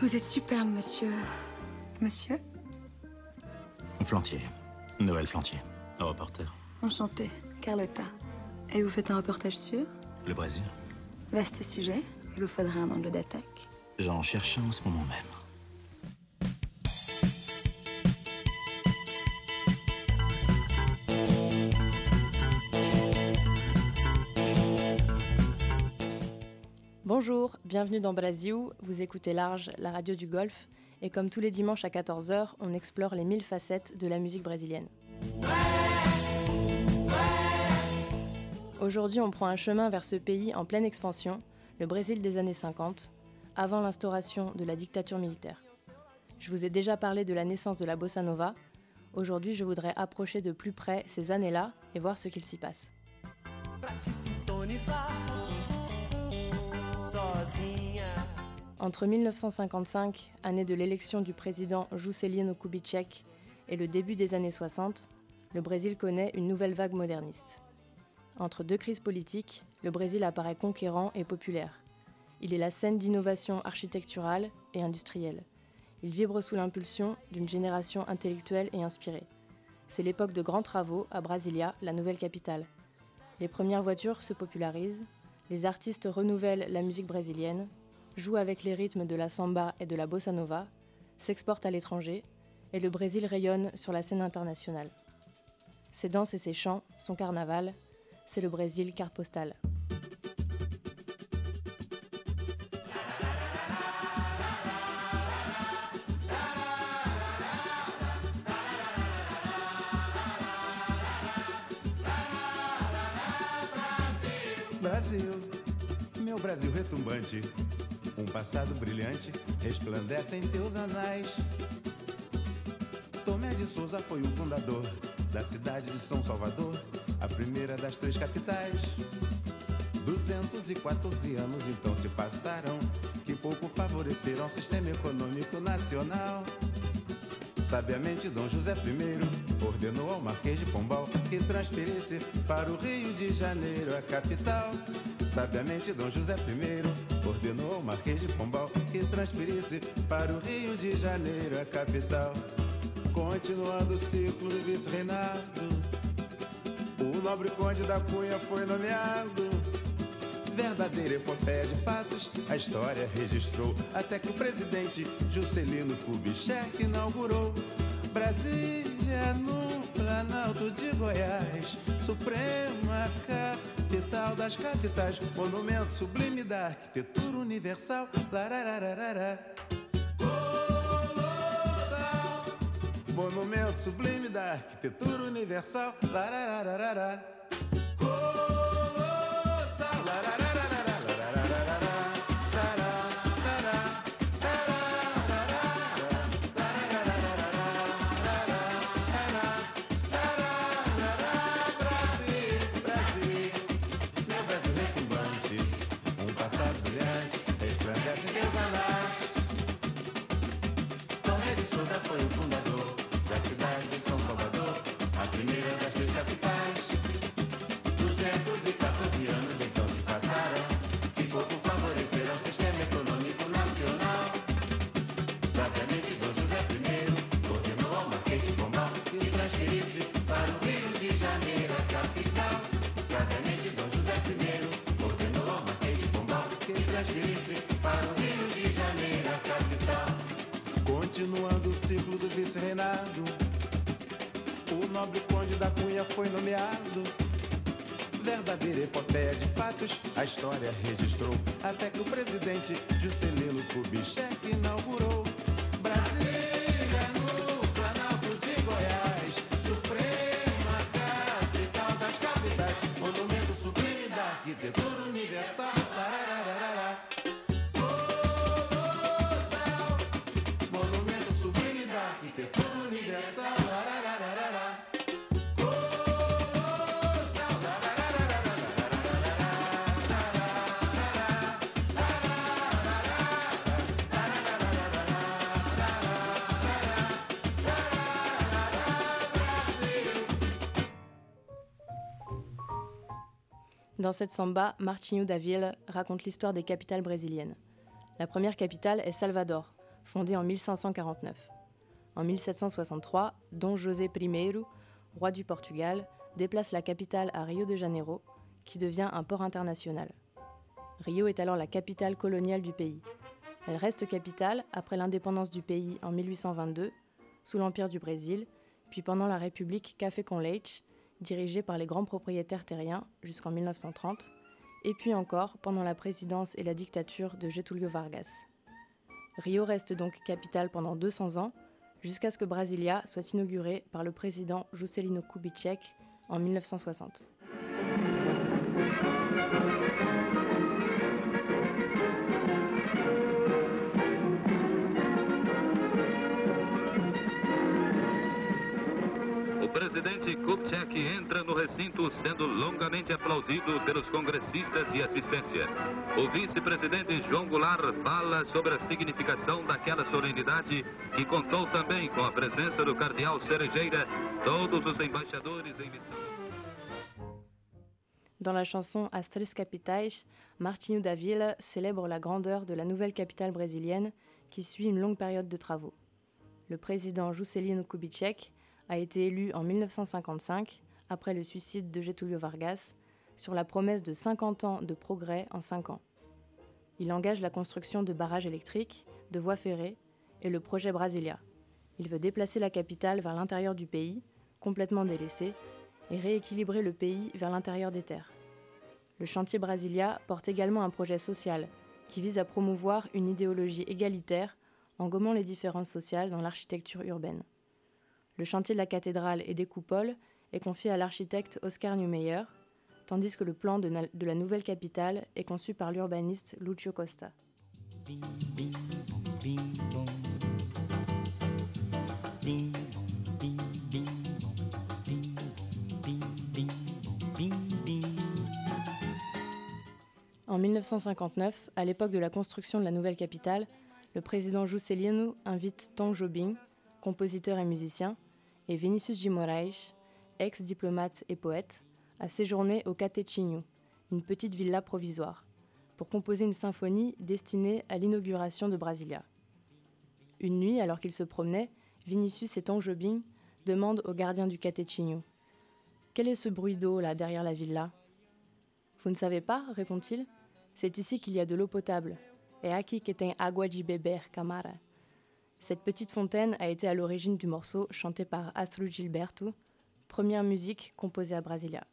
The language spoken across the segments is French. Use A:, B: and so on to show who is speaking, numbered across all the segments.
A: Vous êtes superbe, monsieur. Monsieur
B: Flantier. Noël Flantier. Reporter.
A: Enchanté. Carlotta. Et vous faites un reportage sur
B: Le Brésil.
A: Vaste sujet. Il vous faudrait un angle d'attaque.
B: J'en cherche un en ce moment même.
C: Bonjour, bienvenue dans Brasil, vous écoutez Large, la radio du golf, et comme tous les dimanches à 14h, on explore les mille facettes de la musique brésilienne. Aujourd'hui, on prend un chemin vers ce pays en pleine expansion, le Brésil des années 50, avant l'instauration de la dictature militaire. Je vous ai déjà parlé de la naissance de la bossa nova. Aujourd'hui, je voudrais approcher de plus près ces années-là et voir ce qu'il s'y passe. Entre 1955, année de l'élection du président Juscelino Kubitschek, et le début des années 60, le Brésil connaît une nouvelle vague moderniste. Entre deux crises politiques, le Brésil apparaît conquérant et populaire. Il est la scène d'innovation architecturale et industrielle. Il vibre sous l'impulsion d'une génération intellectuelle et inspirée. C'est l'époque de grands travaux à Brasilia, la nouvelle capitale. Les premières voitures se popularisent, les artistes renouvellent la musique brésilienne, jouent avec les rythmes de la samba et de la bossa nova, s'exportent à l'étranger, et le Brésil rayonne sur la scène internationale. Ses danses et ses chants, son carnaval, c'est le Brésil carte postale.
D: Brasil, meu Brasil retumbante, um passado brilhante resplandece em teus anais. Tomé de Souza foi o fundador da cidade de São Salvador, a primeira das três capitais. 214 anos então se passaram, que pouco favoreceram o sistema econômico nacional. Sabiamente, Dom José I ordenou ao Marquês de Pombal que transferisse para o Rio de Janeiro, a capital. Sabiamente, Dom José I ordenou ao Marquês de Pombal que transferisse para o Rio de Janeiro, a capital. Continuando o ciclo do vice-reinado, o nobre conde da Cunha foi nomeado. Verdadeira epopeia de fatos, a história registrou até que o presidente Juscelino Kubitschek inaugurou Brasília no Planalto de Goiás, Suprema capital das capitais, monumento sublime da arquitetura universal. Lararararara. Colossal, monumento sublime da arquitetura universal. Lararararara. Colossal, Sabiamente, Dom José I ordenou ao Marquês de Pombal que transferisse para o Rio de Janeiro, a capital. Sabiamente, Dom José I ordenou ao Marquês de Pombal que transferisse para o Rio de Janeiro, a capital. Continuando o ciclo do vice-reinado, o nobre conde da Cunha foi nomeado. Verdadeira epopeia de fatos, a história registrou até que o presidente Juscelino Kubitschek inaugurou the
C: Dans cette samba, Martinho da Ville raconte l'histoire des capitales brésiliennes. La première capitale est Salvador, fondée en 1549. En 1763, Dom José I, roi du Portugal, déplace la capitale à Rio de Janeiro, qui devient un port international. Rio est alors la capitale coloniale du pays. Elle reste capitale après l'indépendance du pays en 1822, sous l'Empire du Brésil, puis pendant la République Café con Leite, dirigée par les grands propriétaires terriens jusqu'en 1930, et puis encore pendant la présidence et la dictature de Getúlio Vargas. Rio reste donc capitale pendant 200 ans, jusqu'à ce que Brasilia soit inaugurée par le président Juscelino Kubitschek en 1960.
E: Presidente Kupchak entra no recinto sendo longamente aplaudido pelos congressistas e assistência. O vice-presidente João Goulart fala sobre a significação daquela solenidade e contou também com a presença do cardeal Cerejeira, todos os embaixadores em missão.
C: Dans la chanson As Três Capitais, Martinho da Vila célèbre la grandeur de la nouvelle capitale brésilienne qui suit une longue période de travaux. Le président Juscelino Kubitschek a été élu en 1955, après le suicide de Getúlio Vargas, sur la promesse de 50 ans de progrès en 5 ans. Il engage la construction de barrages électriques, de voies ferrées et le projet Brasilia. Il veut déplacer la capitale vers l'intérieur du pays, complètement délaissé, et rééquilibrer le pays vers l'intérieur des terres. Le chantier Brasilia porte également un projet social qui vise à promouvoir une idéologie égalitaire en gommant les différences sociales dans l'architecture urbaine. Le chantier de la cathédrale et des coupoles est confié à l'architecte Oscar Niemeyer, tandis que le plan de, la nouvelle capitale est conçu par l'urbaniste Lucio Costa. En 1959, à l'époque de la construction de la nouvelle capitale, le président Juscelino invite Tom Jobim, compositeur et musicien, et Vinicius de ex-diplomate et poète, a séjourné au Catecinho, une petite villa provisoire, pour composer une symphonie destinée à l'inauguration de Brasilia. Une nuit, alors qu'il se promenait, Vinicius et Tanjobin demandent au gardien du Catecinho Quel est ce bruit d'eau là derrière la villa Vous ne savez pas répond-il. C'est ici qu'il y a de l'eau potable. Et aqui que tem água de beber, camara. Cette petite fontaine a été à l'origine du morceau chanté par Astro Gilberto, première musique composée à Brasilia.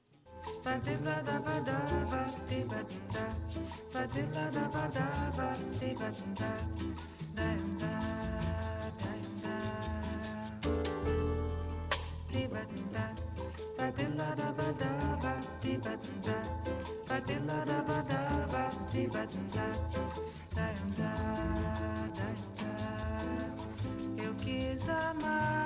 F: inside my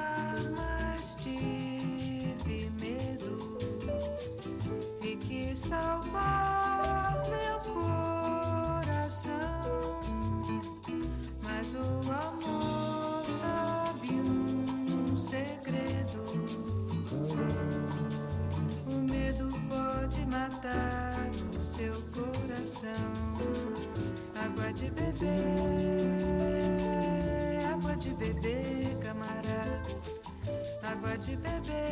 F: baby.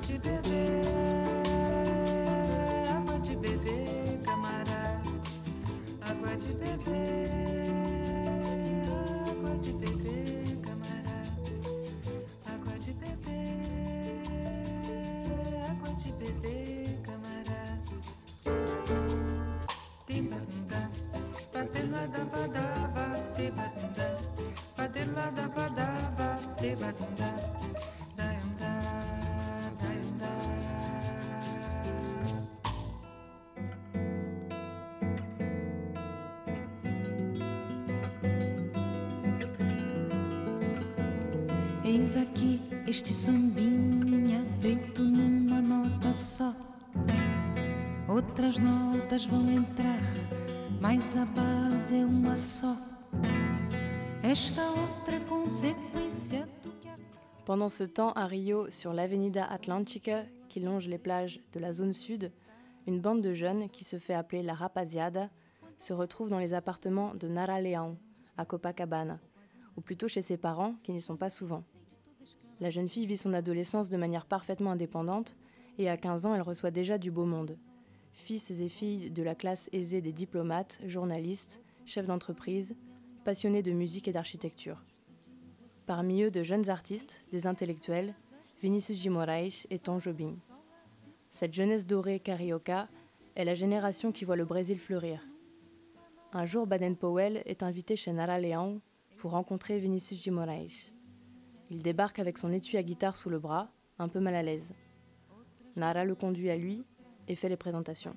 F: what you do.
C: Pendant ce temps, à Rio, sur l'Avenida Atlântica, qui longe les plages de la zone sud, une bande de jeunes, qui se fait appeler la Rapaziada, se retrouve dans les appartements de Nara Leão, à Copacabana, ou plutôt chez ses parents, qui n'y sont pas souvent. La jeune fille vit son adolescence de manière parfaitement indépendante, et à 15 ans, elle reçoit déjà du beau monde. Fils et filles de la classe aisée des diplomates, journalistes, chefs d'entreprise, passionnés de musique et d'architecture. Parmi eux, de jeunes artistes, des intellectuels, Vinicius de Moraes et Tom Jobim. Cette jeunesse dorée carioca est la génération qui voit le Brésil fleurir. Un jour, Baden-Powell est invité chez Nara Leão pour rencontrer Vinicius de Moraes. Il débarque avec son étui à guitare sous le bras, un peu mal à l'aise. Nara le conduit à lui et fait les présentations.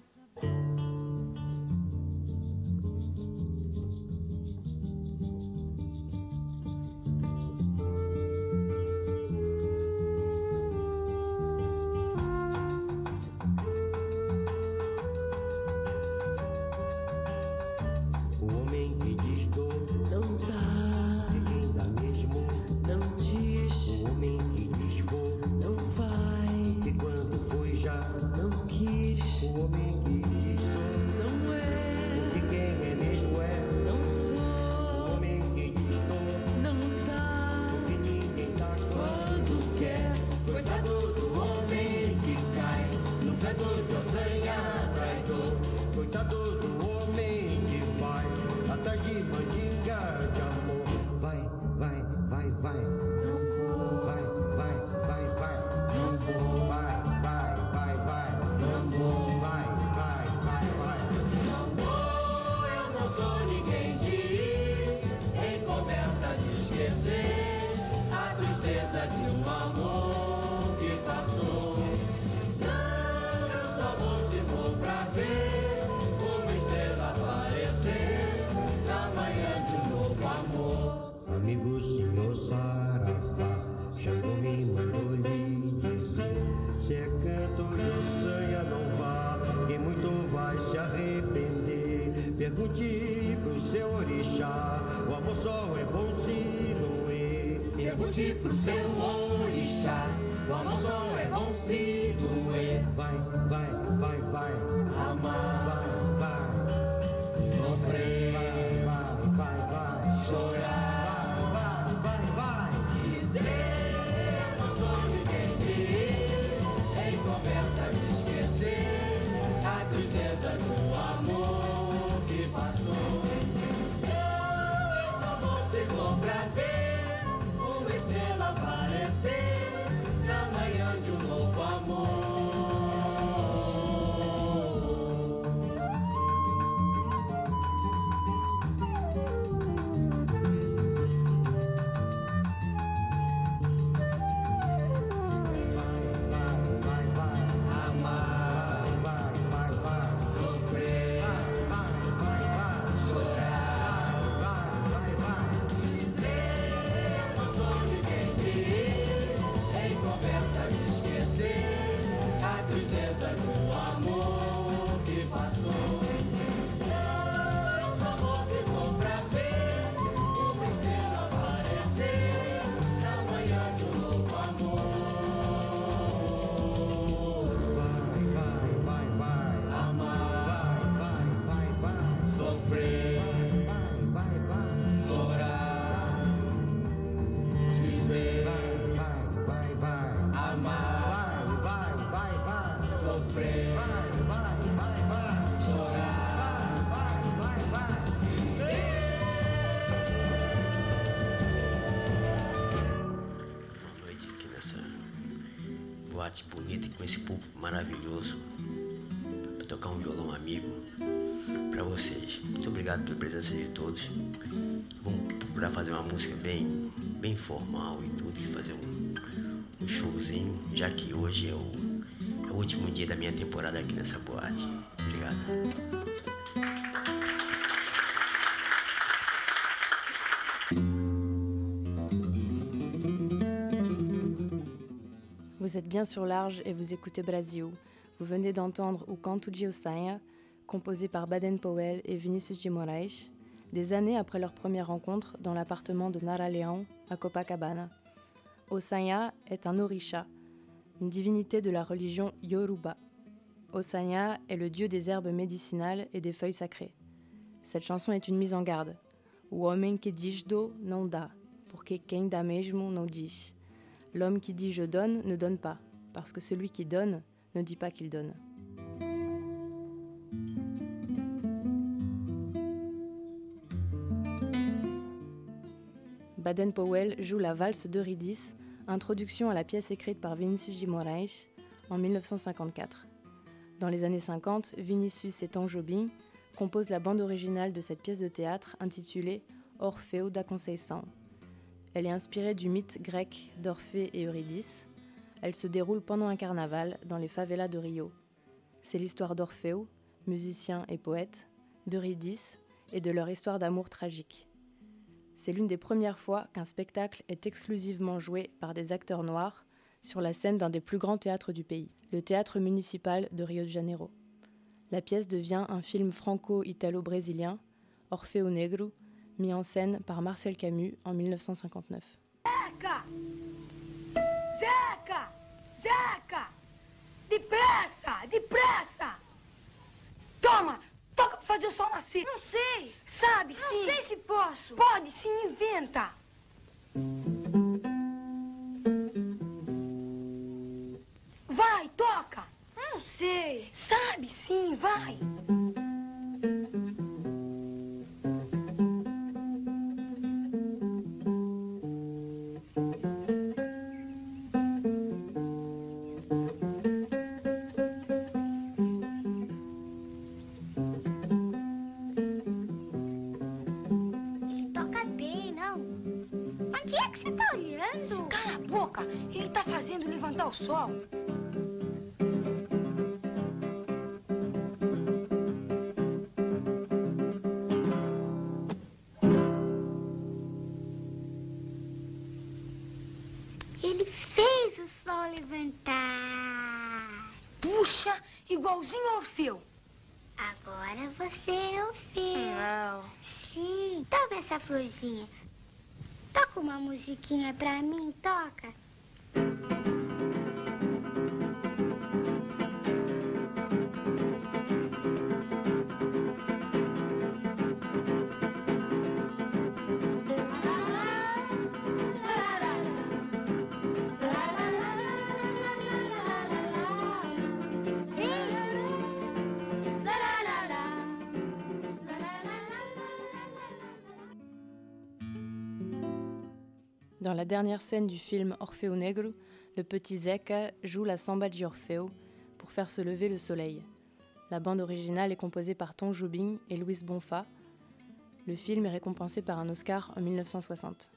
G: Pergunte pro seu orixá, o amor só é bom se doer. Vai, vai, vai, vai, amar,
H: maravilhoso. Pra tocar um violão amigo pra vocês. Muito obrigado pela presença de todos. Vamos procurar fazer uma música bem bem formal e tudo, e fazer um, um showzinho, já que hoje é o, é o último dia da minha temporada aqui nessa boate. Obrigado.
C: Vous êtes bien sur large et vous écoutez Brasil. Vous venez d'entendre O Canto de Ossanha, composé par Baden Powell et Vinicius de des années après leur première rencontre dans l'appartement de Nara Leão à Copacabana. Ossanha est un orisha, une divinité de la religion Yoruba. Ossanha est le dieu des herbes médicinales et des feuilles sacrées. Cette chanson est une mise en garde. O que do não dá, porque quem. L'homme qui dit je donne ne donne pas, parce que celui qui donne ne dit pas qu'il donne. Baden-Powell joue la valse d'Eurydice, introduction à la pièce écrite par Vinicius de Moraes en 1954. Dans les années 50, Vinicius et Jobim composent la bande originale de cette pièce de théâtre intitulée Orfeo da Conceição. Elle est inspirée du mythe grec d'Orphée et Eurydice. Elle se déroule pendant un carnaval dans les favelas de Rio. C'est l'histoire d'Orfeo, musicien et poète, d'Eurydice et de leur histoire d'amour tragique. C'est l'une des premières fois qu'un spectacle est exclusivement joué par des acteurs noirs sur la scène d'un des plus grands théâtres du pays, le théâtre municipal de Rio de Janeiro. La pièce devient un film franco-italo-brésilien, Orfeo Negro, mis en scène par Marcel Camus en 1959.
I: Depressa! Depressa! Toma! Toca pra fazer o sol nascer! Não sei! Sabe sim! Não sei se posso! Pode sim, inventa! Vai, toca! Não sei! Sabe sim, vai!
J: Ele fez o sol levantar.
I: Puxa, igualzinho ao Orfeu!
J: Agora você é o filho.
I: Não.
J: Sim. Toma essa florzinha. Toca uma musiquinha pra mim, toca.
C: Dans la dernière scène du film Orfeo Negro, le petit Zeka joue la samba di Orfeo pour faire se lever le soleil. La bande originale est composée par Ton Jobim et Louise Bonfa. Le film est récompensé par un Oscar en 1960.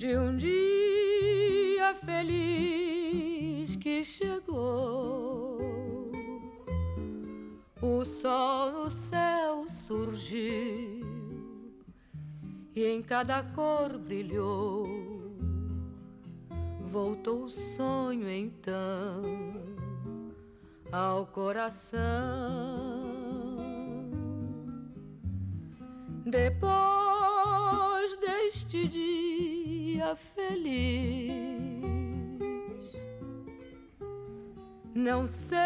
K: De um dia feliz que chegou. O sol no céu surgiu e em cada cor brilhou. Voltou o sonho então ao coração. Depois deste dia feliz, não sei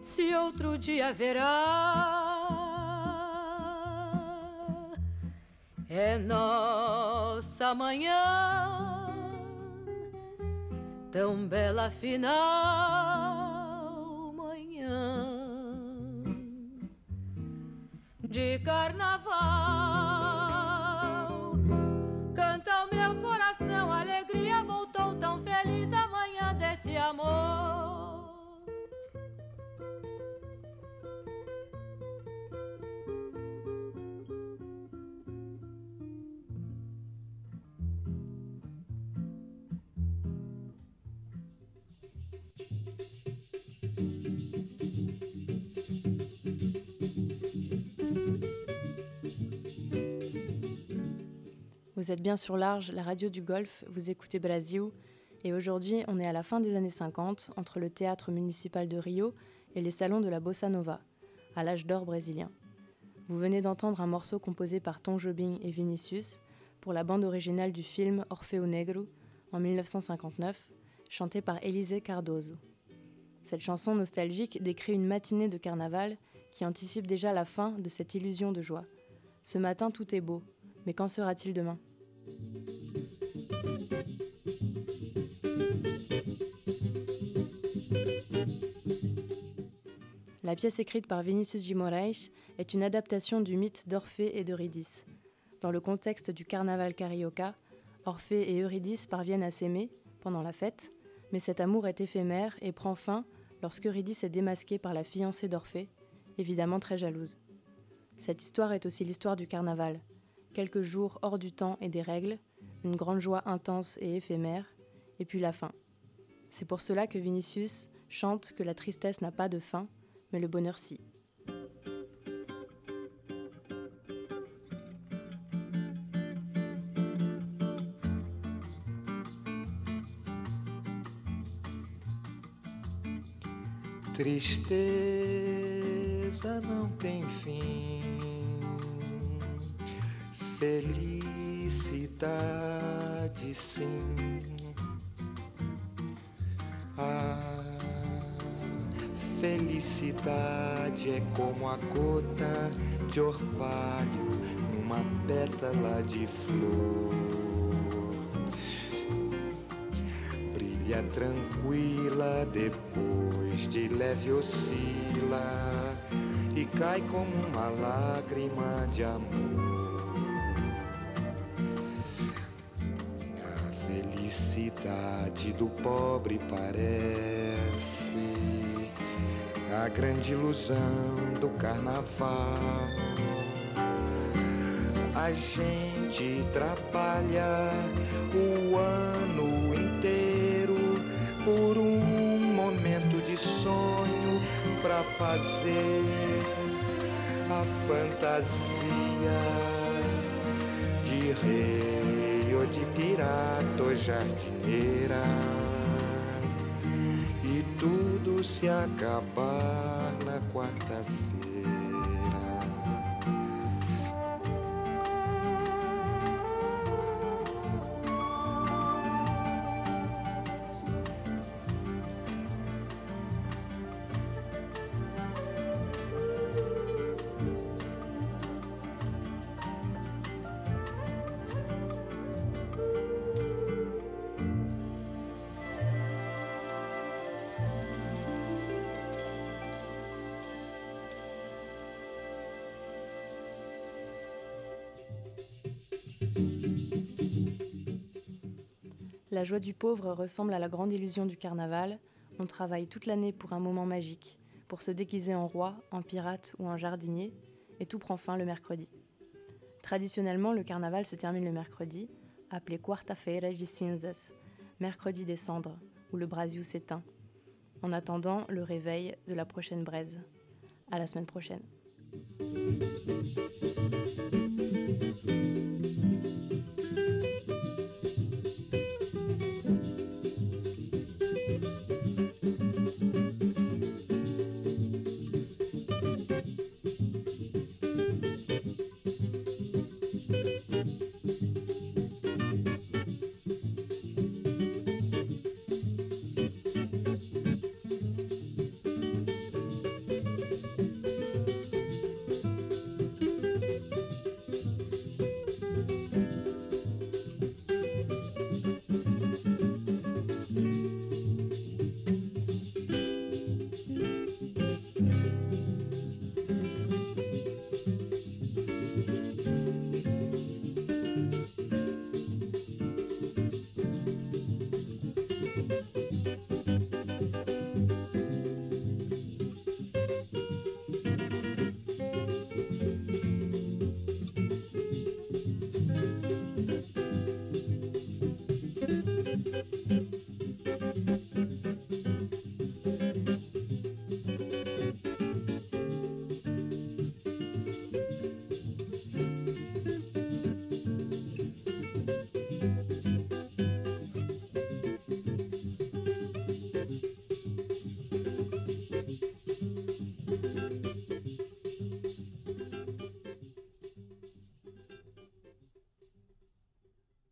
K: se outro dia haverá. É nossa manhã tão bela final manhã de carnaval.
C: Vous êtes bien sur Large, la radio du Golfe, vous écoutez Brasil, et aujourd'hui on est à la fin des années 50, entre le théâtre municipal de Rio et les salons de la Bossa Nova, à l'âge d'or brésilien. Vous venez d'entendre un morceau composé par Tom Jobim et Vinicius pour la bande originale du film Orfeo Negro en 1959, chanté par Elisée Cardoso. Cette chanson nostalgique décrit une matinée de carnaval qui anticipe déjà la fin de cette illusion de joie. Ce matin tout est beau, mais qu'en sera-t-il demain? La pièce écrite par Vinicius de Moraes est une adaptation du mythe d'Orphée et d'Eurydice. Dans le contexte du carnaval carioca, Orphée et Eurydice parviennent à s'aimer pendant la fête, mais cet amour est éphémère et prend fin lorsque Eurydice est démasquée par la fiancée d'Orphée, évidemment très jalouse. Cette histoire est aussi l'histoire du carnaval, quelques jours hors du temps et des règles, une grande joie intense et éphémère, et puis la fin. C'est pour cela que Vinicius chante que la tristesse n'a pas de fin, mais le bonheur si.
L: Tristeza não tem fim, felicidade sim. A felicidade é como a gota de orvalho numa pétala de flor. Brilha tranquila depois de leve oscila e cai como uma lágrima de amor. A felicidade do pobre parece a grande ilusão do carnaval. A gente trabalha o ano inteiro por um momento de sonho pra fazer a fantasia de rei ou de pirata ou jardineira se acabar na quarta-feira.
C: La joie du pauvre ressemble à la grande illusion du carnaval. On travaille toute l'année pour un moment magique, pour se déguiser en roi, en pirate ou en jardinier, et tout prend fin le mercredi. Traditionnellement, le carnaval se termine le mercredi, appelé Quarta-feira de Cinzas, mercredi des cendres, où le brasiou s'éteint. En attendant le réveil de la prochaine braise. À la semaine prochaine.